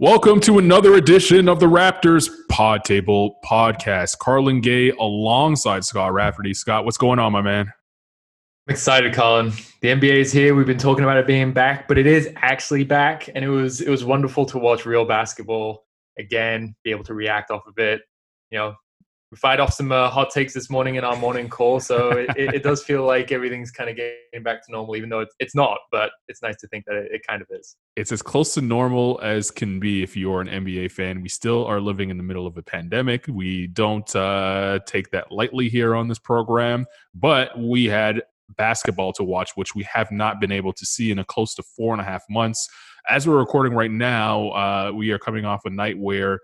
Welcome to another edition of the Raptors Pod Table Podcast. Carlan Gay alongside Scott Rafferty. Scott, what's going on, my man? I'm excited, Colin. The NBA is here. We've been talking about it being back, but it is actually back, and it was it was wonderful to watch real basketball again. Be able to react off of it. You know, we fired off some uh, hot takes this morning in our morning call, so it, it, does feel like everything's kind of getting back to normal, even though it's, it's not. But it's nice to think that it, it, kind of is. It's as close to normal as can be if you're an NBA fan. We still are living in the middle of a pandemic. We don't uh, take that lightly here on this program, but we had basketball to watch, which we have not been able to see in a close to four and a half months. As we're recording right now, uh, we are coming off a night where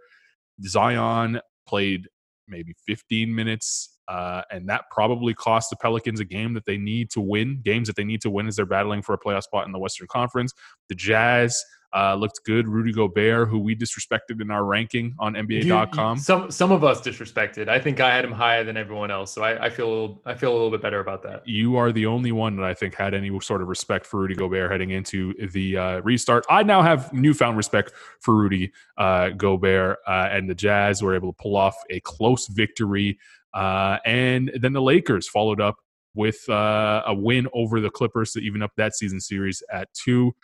Zion played maybe 15 minutes. Uh, and that probably cost the Pelicans a game that they need to win, games that they need to win as they're battling for a playoff spot in the Western Conference. The Jazz uh, looked good. Rudy Gobert, who we disrespected in our ranking on NBA.com. You, some some of us disrespected. I think I had him higher than everyone else, so I, I feel I feel a little bit better about that. You are the only one that I think had any sort of respect for Rudy Gobert heading into the uh, restart. I now have newfound respect for Rudy uh, Gobert, uh, and the Jazz were able to pull off a close victory, uh, and then the Lakers followed up with uh, a win over the Clippers to even up that season series at two.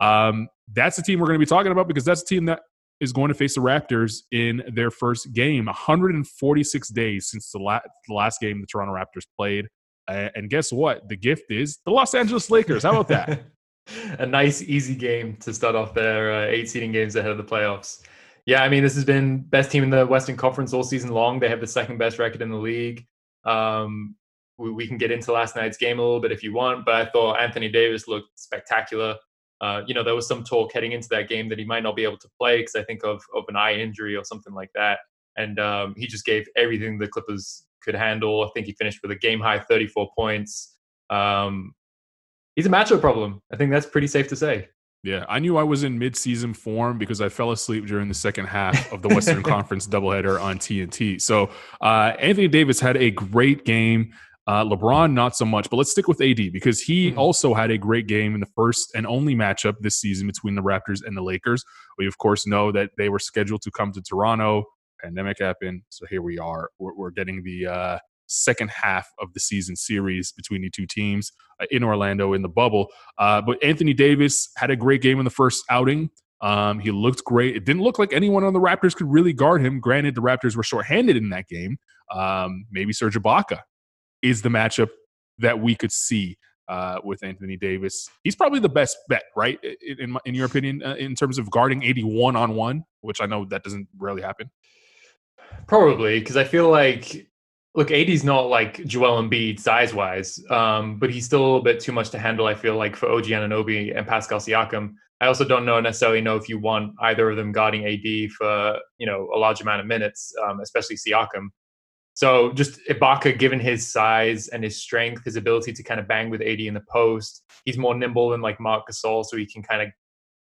Um, that's the team we're going to be talking about because that's the team that is going to face the Raptors in their first game. 146 days since the, la- the last game the Toronto Raptors played. Uh, and guess what? The gift is the Los Angeles Lakers. How about that? a nice, easy game to start off their uh, eight seeding games ahead of the playoffs. Yeah, I mean, this has been best team in the Western Conference all season long. They have the second best record in the league. Um, we, we, can get into last night's game a little bit if you want, but I thought Anthony Davis looked spectacular. Uh, you know, there was some talk heading into that game that he might not be able to play because I think of, of an eye injury or something like that. And um, he just gave everything the Clippers could handle. I think he finished with a game high 34 points. Um, he's a matchup problem. I think that's pretty safe to say. Yeah, I knew I was in mid-season form because I fell asleep during the second half of the Western Conference doubleheader on TNT. So uh, Anthony Davis had a great game. Uh, LeBron, not so much, but let's stick with AD because he mm-hmm. also had a great game in the first and only matchup this season between the Raptors and the Lakers. We, of course, know that they were scheduled to come to Toronto. Pandemic happened. So here we are. We're, we're getting the uh, second half of the season series between the two teams uh, in Orlando in the bubble. Uh, but Anthony Davis had a great game in the first outing. Um, he looked great. It didn't look like anyone on the Raptors could really guard him. Granted, the Raptors were shorthanded in that game. Um, maybe Serge Ibaka is the matchup that we could see uh, with Anthony Davis. He's probably the best bet, right? In, in your opinion, uh, in terms of guarding 81 on one, which I know that doesn't really happen. Probably because I feel like look, AD's not like Joel Embiid size wise, um, but he's still a little bit too much to handle. I feel like for OG Anunoby and Pascal Siakam. I also don't know necessarily know if you want either of them guarding AD for you know a large amount of minutes, um, especially Siakam. So just Ibaka, given his size and his strength, his ability to kind of bang with AD in the post, he's more nimble than like Marc Gasol, so he can kind of.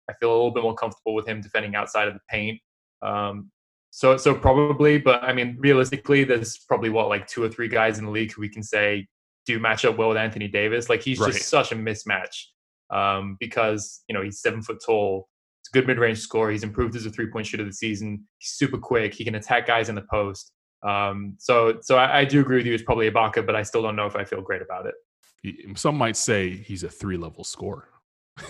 I feel a little bit more comfortable with him defending outside of the paint. Um, so so probably, but I mean, realistically, there's probably what like two or three guys in the league who we can say do match up well with Anthony Davis. Like he's right. just such a mismatch um, because you know he's seven foot tall. It's a good mid range score. He's improved as a three point shooter this season. He's super quick. He can attack guys in the post. Um, so so I, I, do agree with you. It's probably Ibaka, but I still don't know if I feel great about it. Some might say he's a three level scorer.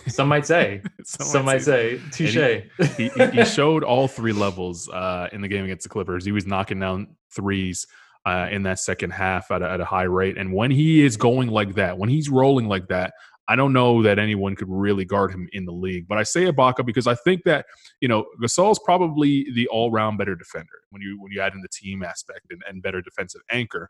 Some might say. Some, Some, might say. say. Touche. He, he, he, showed all three levels uh, in the game against the Clippers. He was knocking down threes uh, in that second half at a, at a high rate. And when he is going like that, when he's rolling like that, I don't know that anyone could really guard him in the league. But I say Ibaka because I think that you know Gasol's probably the all-round better defender when you when you add in the team aspect and, and better defensive anchor.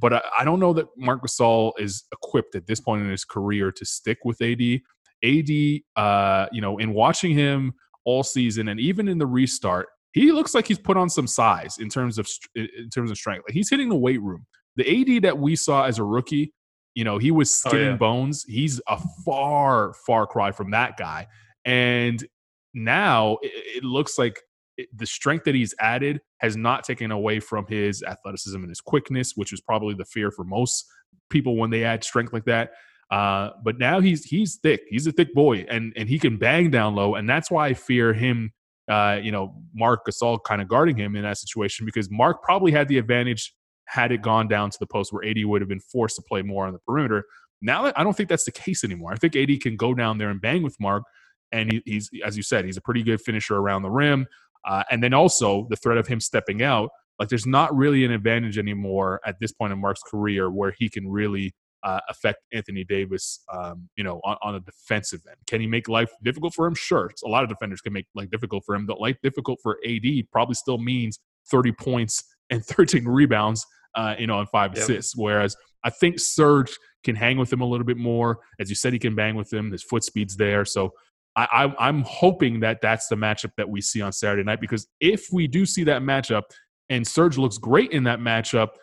But I, I, don't know that Marc Gasol is equipped at this point in his career to stick with AD. AD, uh, you know, in watching him all season and even in the restart, he looks like he's put on some size in terms of in terms of strength. Like he's hitting the weight room. The AD that we saw as a rookie you know, he was skin oh, yeah. and bones. He's a far, far cry from that guy. And now it, it looks like it, the strength that he's added has not taken away from his athleticism and his quickness, which is probably the fear for most people when they add strength like that. Uh, but now he's he's thick. He's a thick boy, and and he can bang down low, and that's why I fear him uh, you know, Marc Gasol kind of guarding him in that situation because Mark probably had the advantage had it gone down to the post where AD would have been forced to play more on the perimeter. Now I don't think that's the case anymore. I think AD can go down there and bang with Mark, and he, he's as you said, he's a pretty good finisher around the rim. Uh, and then also the threat of him stepping out. Like there's not really an advantage anymore at this point in Mark's career where he can really uh, affect Anthony Davis, um, you know, on, on, a defensive end. Can he make life difficult for him? Sure. A lot of defenders can make life difficult for him. But life difficult for AD probably still means 30 points and 13 rebounds, uh, you know, on five yep. assists. Whereas I think Serge can hang with him a little bit more. As you said, he can bang with him. His foot speed's there. So I, I, I'm hoping that that's the matchup that we see on Saturday night because if we do see that matchup and Serge looks great in that matchup –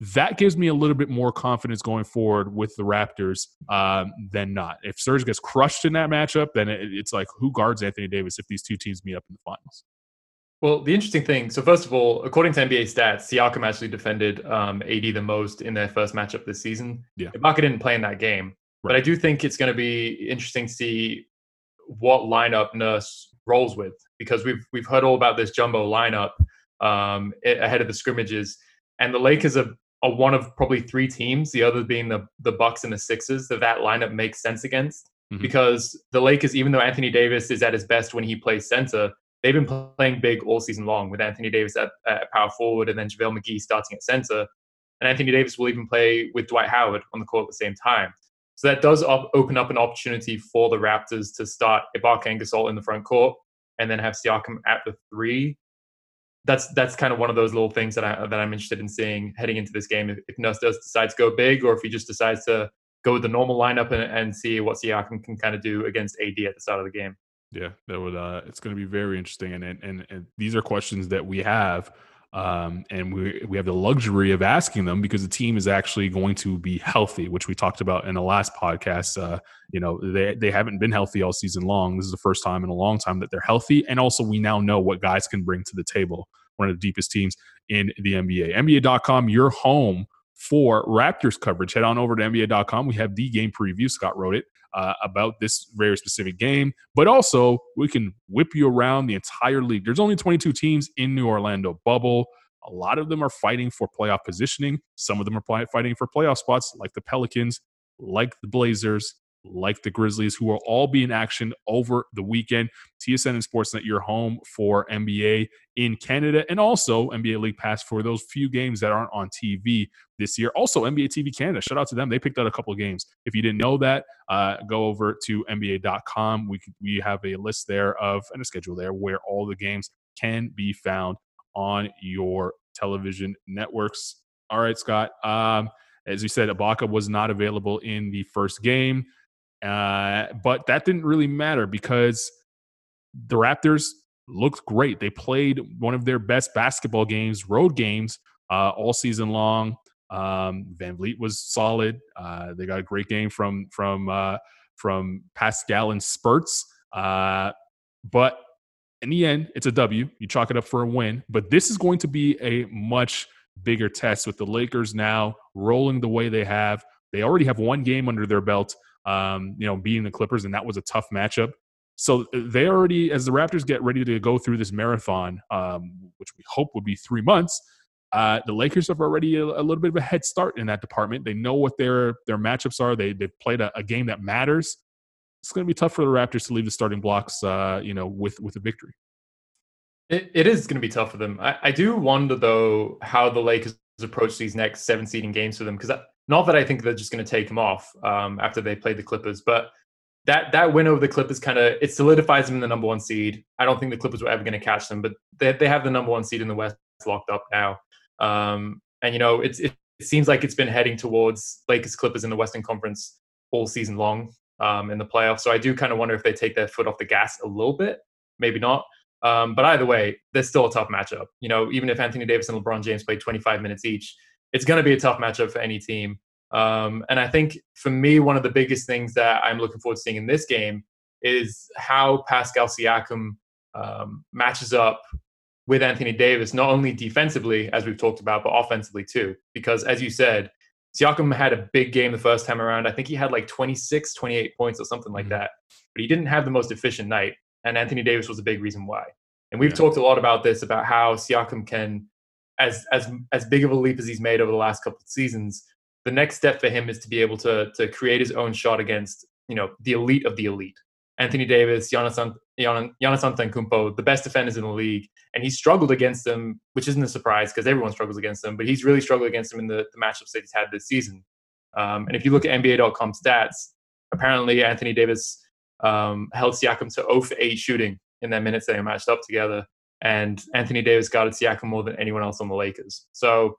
that gives me a little bit more confidence going forward with the Raptors um, than not. If Serge gets crushed in that matchup, then it, it's like who guards Anthony Davis if these two teams meet up in the finals? Well, the interesting thing, so first of all, according to NBA stats, Siakam actually defended um, AD the most in their first matchup this season. Yeah. Ibaka didn't play in that game, right. but I do think it's going to be interesting to see what lineup Nurse rolls with because we've we've heard all about this jumbo lineup um, ahead of the scrimmages, and the Lakers have are one of probably three teams, the other being the the Bucks and the Sixers, that that lineup makes sense against. Mm-hmm. Because the Lakers, even though Anthony Davis is at his best when he plays center, they've been playing big all season long with Anthony Davis at, at power forward and then JaVale McGee starting at center. And Anthony Davis will even play with Dwight Howard on the court at the same time. So that does op- open up an opportunity for the Raptors to start Ibaka and Gasol in the front court and then have Siakam at the three that's that's kind of one of those little things that I that I'm interested in seeing heading into this game. If, if Nurse does decide to go big, or if he just decides to go with the normal lineup and, and see what Siakam can kind of do against AD at the start of the game. Yeah, that would. Uh, it's going to be very interesting, and, and and these are questions that we have, um, and we we have the luxury of asking them because the team is actually going to be healthy, which we talked about in the last podcast. Uh, you know, they they haven't been healthy all season long. This is the first time in a long time that they're healthy, and also we now know what guys can bring to the table one of the deepest teams in the NBA. NBA.com, your home for Raptors coverage. Head on over to NBA.com. We have the game preview. Scott wrote it uh, about this very specific game, but also we can whip you around the entire league. There's only 22 teams in New Orlando bubble. A lot of them are fighting for playoff positioning. Some of them are fighting for playoff spots, like the Pelicans, like the Blazers, like the Grizzlies, who will all be in action over the weekend. TSN and Sportsnet, your home for NBA in Canada, and also NBA League Pass for those few games that aren't on TV this year. Also, NBA TV Canada, shout out to them. They picked out a couple of games. If you didn't know that, uh, go over to NBA.com. We, we have a list there of and a schedule there where all the games can be found on your television networks. All right, Scott. Um, as you said, Ibaka was not available in the first game. Uh, but that didn't really matter because the Raptors looked great. They played one of their best basketball games, road games, uh, all season long. Um, VanVleet was solid. Uh, they got a great game from from uh, from Pascal and spurts. Uh, but in the end, it's a W. You chalk it up for a win. But this is going to be a much bigger test with the Lakers now rolling the way they have. They already have one game under their belt um, you know, beating the Clippers, and that was a tough matchup. So uh, they already, as the Raptors get ready to go through this marathon, um, which we hope would be three months, uh, the Lakers have already a, a, little bit of a head start in that department. They know what their their matchups are. They they've played a, a game that matters. It's going to be tough for the Raptors to leave the starting blocks, uh, you know, with with a victory. It, it is going to be tough for them. I, I do wonder though how the Lakers approach these next seven seeding games for them because not that I think they're just going to take them off um, after they play the Clippers, but that that win over the Clippers kind of it solidifies them in the number one seed. I don't think the Clippers were ever going to catch them, but they they have the number one seed in the West locked up now. Um, and you know it's it, it, seems like it's been heading towards Lakers Clippers in the Western Conference all season long um, in the playoffs. So I do kind of wonder if they take their foot off the gas a little bit, maybe not. Um, but either way, there's still a tough matchup. You know, even if Anthony Davis and LeBron James play 25 minutes each, it's going to be a tough matchup for any team. Um, and I think for me, one of the biggest things that I'm looking forward to seeing in this game is how Pascal Siakam um, matches up with Anthony Davis, not only defensively, as we've talked about, but offensively too. Because as you said, Siakam had a big game the first time around. I think he had like 26, 28 points or something like mm-hmm. that. But he didn't have the most efficient night. And Anthony Davis was a big reason why. And we've Yeah. talked a lot about this about how Siakam can, as as as big of a leap as he's made over the last couple of seasons, the next step for him is to be able to to create his own shot against you know the elite of the elite. Anthony Davis, Giannis, Giannis Antetokounmpo, the best defenders in the league, and he struggled against them, which isn't a surprise because everyone struggles against them. But he's really struggled against them in the, the matchups that he's had this season. Um, and if you look at NBA.com stats, apparently Anthony Davis um, held Siakam to 0 for 8 shooting in their minutes they matched up together. And Anthony Davis guarded Siakam more than anyone else on the Lakers. So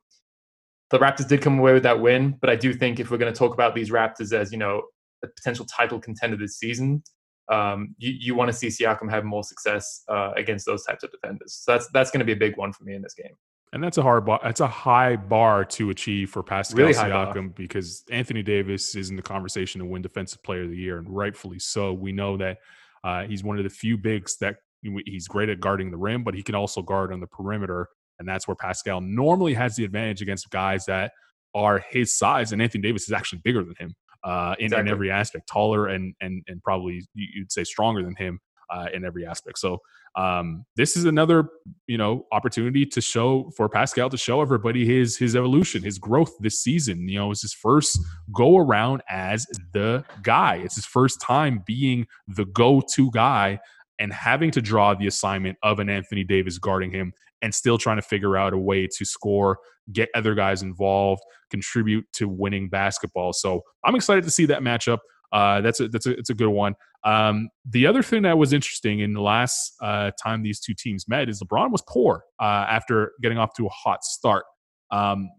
the Raptors did come away with that win, but I do think if we're going to talk about these Raptors as, you know, a potential title contender this season, um, you, you want to see Siakam have more success uh, against those types of defenders. So that's that's going to be a big one for me in this game. And that's a hard bar. That's a high bar to achieve for Pascal Really. Siakam because Anthony Davis is in the conversation to win Defensive Player of the Year, and rightfully so. We know that uh, he's one of the few bigs that he's great at guarding the rim, but he can also guard on the perimeter, and that's where Pascal normally has the advantage against guys that are his size. And Anthony Davis is actually bigger than him uh, in, in every aspect, taller and and and probably you- you'd say stronger than him uh, in every aspect. So um, this is another you know opportunity to show for Pascal to show everybody his his evolution, his growth this season. You know, it's his first go around as the guy. It's his first time being the go to guy and having to draw the assignment of an Anthony Davis guarding him and still trying to figure out a way to score, get other guys involved, contribute to winning basketball. So I'm excited to see that matchup. Uh, that's a that's a it's a good one. Um, the other thing that was interesting in the last uh, time these two teams met is LeBron was poor uh, after getting off to a hot start. Um,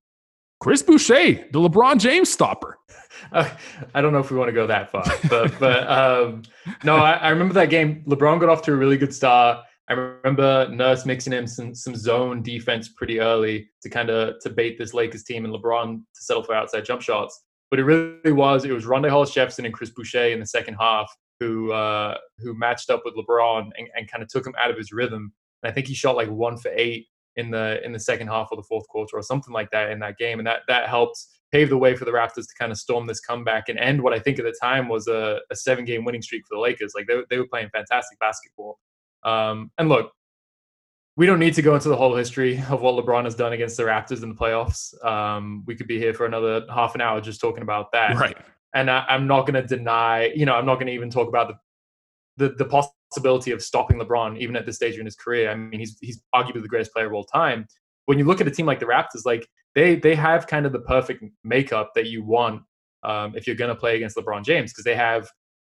Chris Boucher, the LeBron James stopper. I don't know if we want to go that far, but but um, no, I, I remember that game. LeBron got off to a really good start. I remember Nurse mixing in some some zone defense pretty early to kind of to bait this Lakers team and LeBron to settle for outside jump shots. But it really was it was Rondae Hollis Jefferson and Chris Boucher in the second half who uh, who matched up with LeBron and, and kind of took him out of his rhythm. And I think he shot like one for eight in the in the second half or the fourth quarter or something like that in that game, and that that helped pave the way for the Raptors to kind of storm this comeback and end what I think at the time was a, a seven game winning streak for the Lakers. Like they they were playing fantastic basketball. Um, and look, we don't need to go into the whole history of what LeBron has done against the Raptors in the playoffs. Um, we could be here for another half an hour just talking about that Right. and I, I'm not going to deny, you know, I'm not going to even talk about the, the the possibility of stopping LeBron even at this stage in his career. I mean, he's he's arguably the greatest player of all time. When you look at a team like the Raptors, like they they have kind of the perfect makeup that you want um, if you're going to play against LeBron James because they have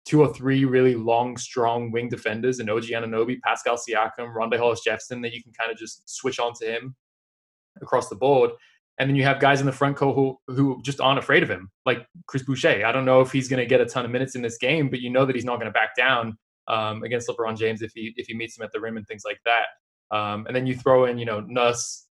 two or three really long, strong wing defenders in OG Anunoby, Pascal Siakam, Rondae Hollis Jefferson that you can kind of just switch on to him across the board. And then you have guys in the front court who, who just aren't afraid of him, like Chris Boucher. I don't know if he's going to get a ton of minutes in this game, but you know that he's not going to back down um, against LeBron James if he if he meets him at the rim and things like that. Um, and then you throw in, you know, Nurse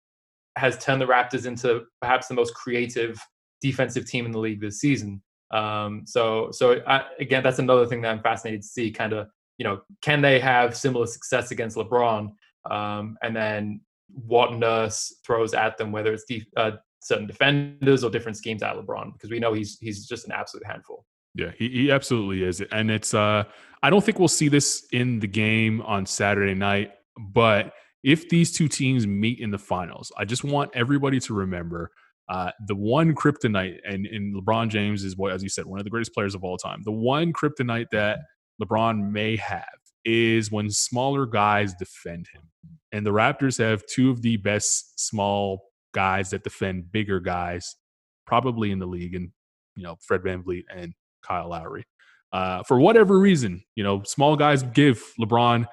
has turned the Raptors into perhaps the most creative defensive team in the league this season. Um, so so I, again, that's another thing that I'm fascinated to see. Kind of, you know, can they have similar success against LeBron? Um, and then what Nurse throws at them, whether it's def- uh, certain defenders or different schemes at LeBron, because we know he's he's just an absolute handful. Yeah, he, he absolutely is. And it's uh I don't think we'll see this in the game on Saturday night, but if these two teams meet in the finals, I just want everybody to remember uh, the one kryptonite, and, and LeBron James is what, as you said, one of the greatest players of all time. The one kryptonite that LeBron may have is when smaller guys defend him. And the Raptors have two of the best small guys that defend bigger guys, probably in the league, and you know, Fred VanVleet and Kyle Lowry. Uh, for whatever reason, you know, small guys give LeBron.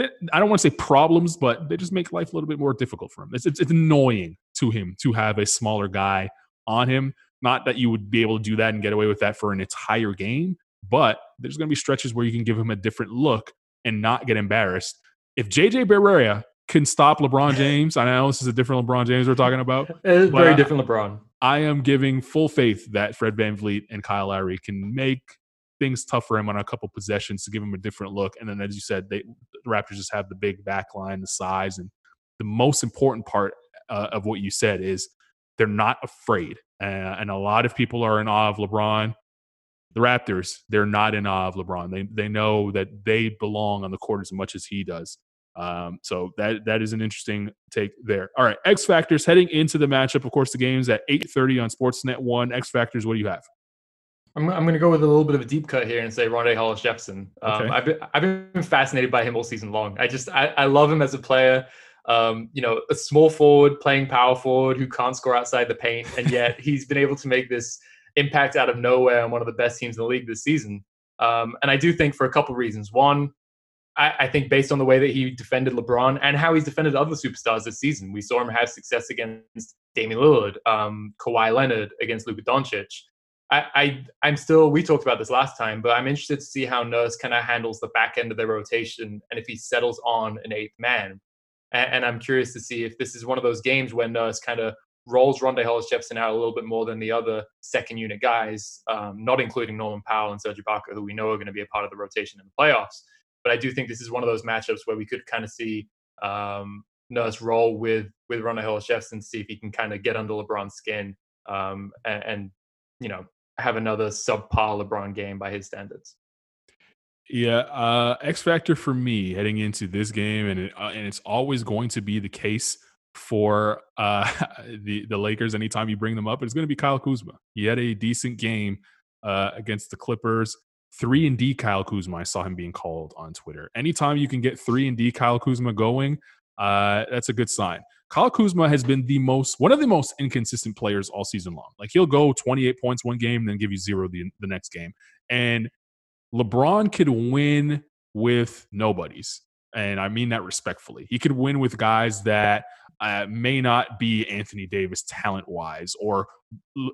I don't want to say problems, but they just make life a little bit more difficult for him. It's, it's, it's annoying to him to have a smaller guy on him. Not that you would be able to do that and get away with that for an entire game, but there's going to be stretches where you can give him a different look and not get embarrassed. If JJ Barea can stop LeBron James, I know this is a different LeBron James we're talking about. It's very I- different LeBron. I am giving full faith that Fred VanVleet and Kyle Lowry can make things tough for him on a couple possessions to give him a different look. And then, as you said, they, the Raptors just have the big back line, the size, and the most important part uh, of what you said is they're not afraid. Uh, and a lot of people are in awe of LeBron. The Raptors, they're not in awe of LeBron. They they know that they belong on the court as much as he does. Um, so that that is an interesting take there. All right, X factors heading into the matchup. Of course, the game's at 8:30 on Sportsnet One. X factors, what do you have? I'm, I'm going to go with a little bit of a deep cut here and say Rondae Hollis Jefferson. Um, okay. I've been I've been fascinated by him all season long. I just I, I love him as a player. Um, you know, a small forward playing power forward who can't score outside the paint, and yet he's been able to make this impact out of nowhere on one of the best teams in the league this season. Um, and I do think for a couple reasons. One, I, I, think based on the way that he defended LeBron and how he's defended other superstars this season, we saw him have success against Damian Lillard, um, Kawhi Leonard, against Luka Doncic. I, I am still we talked about this last time, but I'm interested to see how Nurse kind of handles the back end of their rotation and if he settles on an eighth man. And, and I'm curious to see if this is one of those games when Nurse kind of rolls Rondae Hollis Jefferson out a little bit more than the other second unit guys, um, not including Norman Powell and Serge Ibaka, who we know are going to be a part of the rotation in the playoffs. But I do think this is one of those matchups where we could kind of see um, Nurse roll with with Rondae Hollis and see if he can kind of get under LeBron's skin um, and, and you know have another subpar LeBron game by his standards. Yeah, uh, X factor for me heading into this game, and it, uh, and it's always going to be the case for uh, the the Lakers. Anytime you bring them up, it's going to be Kyle Kuzma. He had a decent game uh, against the Clippers. Three and D Kyle Kuzma. I saw him being called on Twitter. Anytime you can get three and D Kyle Kuzma going, uh, that's a good sign. Kyle Kuzma has been the most one of the most inconsistent players all season long. Like he'll go 28 points one game, then give you zero the, the next game. And LeBron could win with nobodies. And I mean that respectfully. He could win with guys that uh, may not be Anthony Davis talent wise or,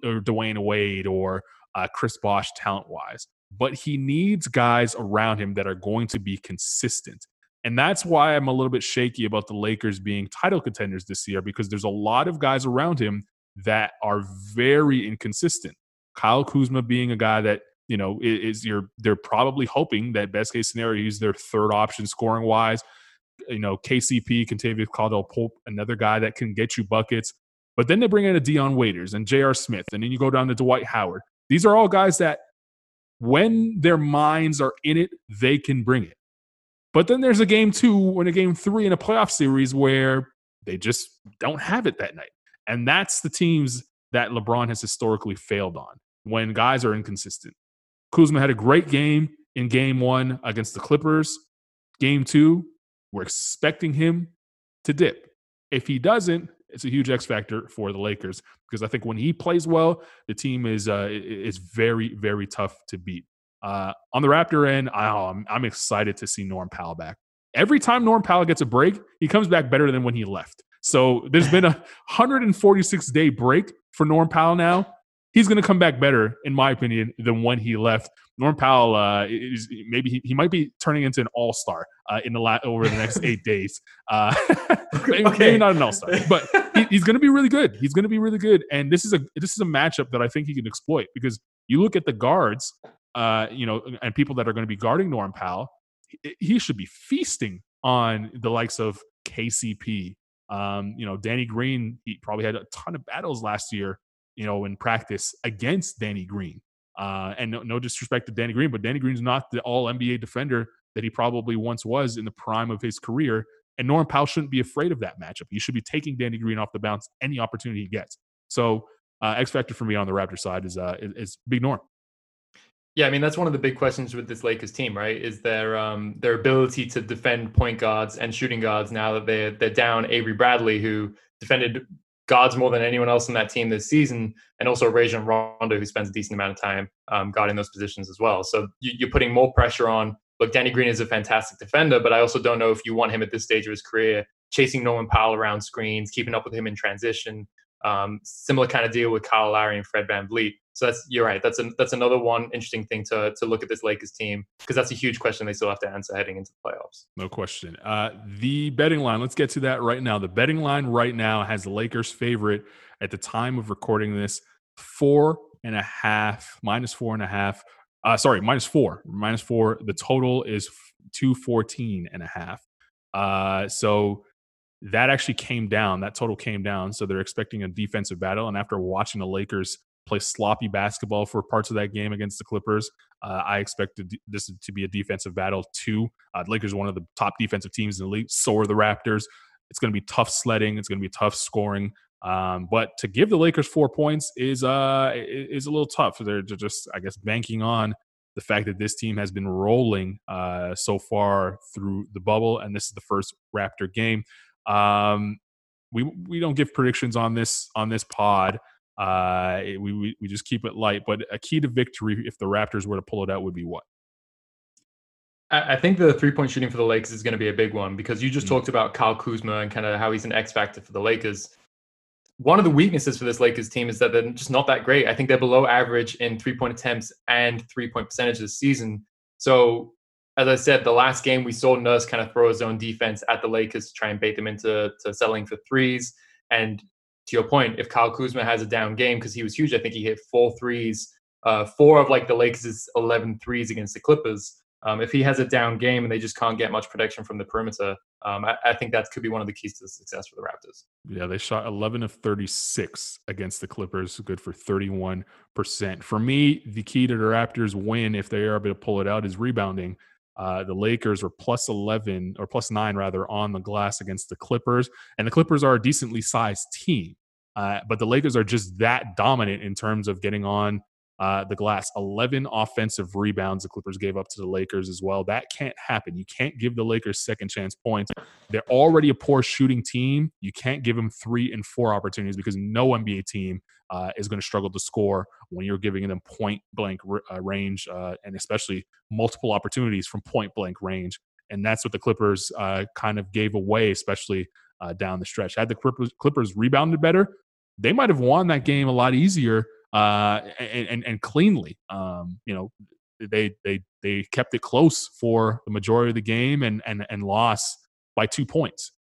or Dwyane Wade or uh, Chris Bosh talent wise. But he needs guys around him that are going to be consistent. And that's why I'm a little bit shaky about the Lakers being title contenders this year because there's a lot of guys around him that are very inconsistent. Kyle Kuzma being a guy that, you know, is your they're probably hoping that best case scenario he's their third option scoring wise. You know, KCP, Kentavious Caldwell Pope, another guy that can get you buckets. But then they bring in a Dion Waiters and J.R. Smith, and then you go down to Dwight Howard. These are all guys that when their minds are in it, they can bring it. But then there's a game two and a game three in a playoff series where they just don't have it that night. And that's the teams that LeBron has historically failed on when guys are inconsistent. Kuzma had a great game in game one against the Clippers. Game two, we're expecting him to dip. If he doesn't, it's a huge X factor for the Lakers because I think when he plays well, the team is uh, is very very tough to beat. Uh, on the Raptor end, I, I'm, I'm excited to see Norm Powell back. Every time Norm Powell gets a break, he comes back better than when he left. So there's been a 146 day break for Norm Powell now. He's going to come back better, in my opinion, than when he left. Norm Powell uh, is maybe he, he might be turning into an all star uh, in the la- over the next eight days. Uh, maybe, okay. maybe, not an all star, but he, he's going to be really good. He's going to be really good, and this is a this is a matchup that I think he can exploit because you look at the guards uh, you know, and people that are going to be guarding Norm Powell, he, he should be feasting on the likes of KCP. Um, you know, Danny Green, he probably had a ton of battles last year, you know, in practice against Danny Green. Uh, and no, no disrespect to Danny Green, but Danny Green's not the all NBA defender that he probably once was in the prime of his career. And Norm Powell shouldn't be afraid of that matchup. He should be taking Danny Green off the bounce any opportunity he gets. So uh, X factor for me on the Raptor side is uh, is, is Big Norm. Yeah, I mean that's one of the big questions with this Lakers team, right? Is their um, their ability to defend point guards and shooting guards now that they're they're down Avery Bradley, who defended guards more than anyone else on that team this season, and also Rajon Rondo, who spends a decent amount of time um, guarding those positions as well. So you, are putting more pressure on. Look, Danny Green is a fantastic defender, but I also don't know if you want him at this stage of his career chasing Norman Powell around screens, keeping up with him in transition. Um, similar kind of deal with Kyle Lowry and Fred VanVleet. So that's you're right. That's a, that's another one interesting thing to to look at this Lakers team because that's a huge question they still have to answer heading into the playoffs. No question. Uh, the betting line. Let's get to that right now. The betting line right now has the Lakers favorite at the time of recording this four and a half minus four and a half. Uh, sorry, minus four, minus four. The total is 214 and a half. Uh, so that actually came down. That total came down. So they're expecting a defensive battle. And after watching the Lakers play sloppy basketball for parts of that game against the Clippers. Uh, I expected this to be a defensive battle too. Uh, Lakers one of the top defensive teams in the league. So are the Raptors. It's going to be tough sledding. It's going to be tough scoring. Um, but to give the Lakers four points is uh is a little tough. They're just I guess banking on the fact that this team has been rolling uh, so far through the bubble, and this is the first Raptor game. Um, we we don't give predictions on this on this pod. Uh, we, we we just keep it light. But a key to victory, if the Raptors were to pull it out, would be what? I think the three point shooting for the Lakers is going to be a big one because you just mm-hmm. talked about Kyle Kuzma and kind of how he's an X factor for the Lakers. One of the weaknesses for this Lakers team is that they're just not that great. I think they're below average in three point attempts and three point percentage this season. So, as I said, the last game we saw Nurse kind of throw his own defense at the Lakers to try and bait them into to settling for threes. And to your point, if Kyle Kuzma has a down game because he was huge, I think he hit four threes, uh, four of like the Lakers' 11 threes against the Clippers. Um, if he has a down game and they just can't get much protection from the perimeter, um, I, I, think that could be one of the keys to the success for the Raptors. Yeah, they shot 11 of 36 against the Clippers, good for 31%. For me, the key to the Raptors win, if they are able to pull it out, is rebounding. Uh, the Lakers were plus 11 or plus nine rather on the glass against the Clippers, and the Clippers are a decently sized team. Uh, but the Lakers are just that dominant in terms of getting on uh, the glass. 11 offensive rebounds the Clippers gave up to the Lakers as well. That can't happen. You can't give the Lakers second chance points. They're already a poor shooting team. You can't give them three and four opportunities because no NBA team uh, is going to struggle to score when you're giving them point blank uh, range uh, and especially multiple opportunities from point blank range. And that's what the Clippers uh, kind of gave away, especially uh, down the stretch. Had the Clippers, Clippers rebounded better, they might have won that game a lot easier uh, and, and, cleanly. Um, you know, they they they kept it close for the majority of the game and and and lost by two points.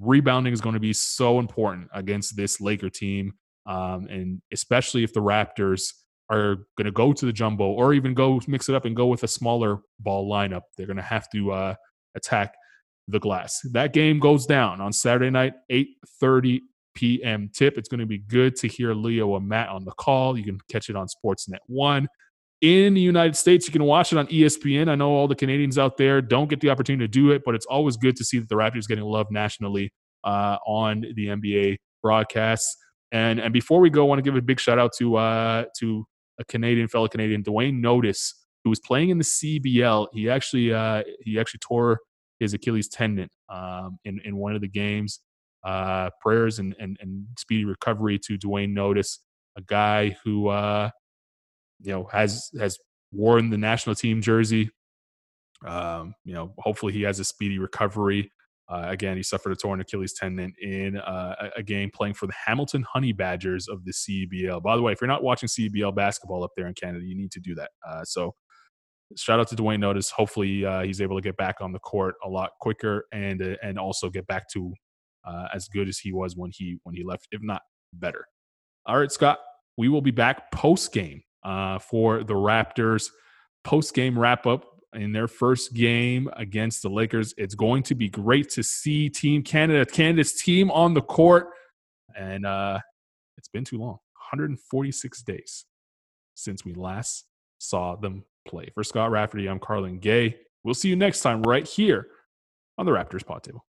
Rebounding is going to be so important against this Laker team, um, and especially if the Raptors are going to go to the jumbo or even go mix it up and go with a smaller ball lineup. They're going to have to uh, attack the glass. That game goes down on Saturday night, 8:30 p.m. tip. It's going to be good to hear Leo and Matt on the call. You can catch it on Sportsnet 1. In the United States, you can watch it on ESPN. I know all the Canadians out there don't get the opportunity to do it, but it's always good to see that the Raptors getting love nationally uh, on the NBA broadcasts. And and before we go, I want to give a big shout out to uh, to a Canadian fellow Canadian, Duane Notice, who was playing in the CEBL. He actually uh, he actually tore his Achilles tendon um, in in one of the games uh, prayers and, and, and speedy recovery to Duane Notice, a guy who uh, you know has has worn the national team jersey. Um, you know, hopefully he has a speedy recovery. Uh, again, he suffered a torn Achilles tendon in uh, a game playing for the Hamilton Honey Badgers of the CEBL. By the way, if you're not watching CEBL basketball up there in Canada, you need to do that. Uh, so, shout out to Duane Notice. Hopefully, uh, he's able to get back on the court a lot quicker and uh, and also get back to uh, as good as he was when he when he left, if not better. All right, Scott, we will be back post game uh, for the Raptors post game wrap up in their first game against the Lakers. It's going to be great to see Team Canada, Canada's team on the court, and uh, it's been too long 146 days since we last saw them play. For Scott Rafferty, I'm Carlan Gay. We'll see you next time right here on the Raptors Pod Table.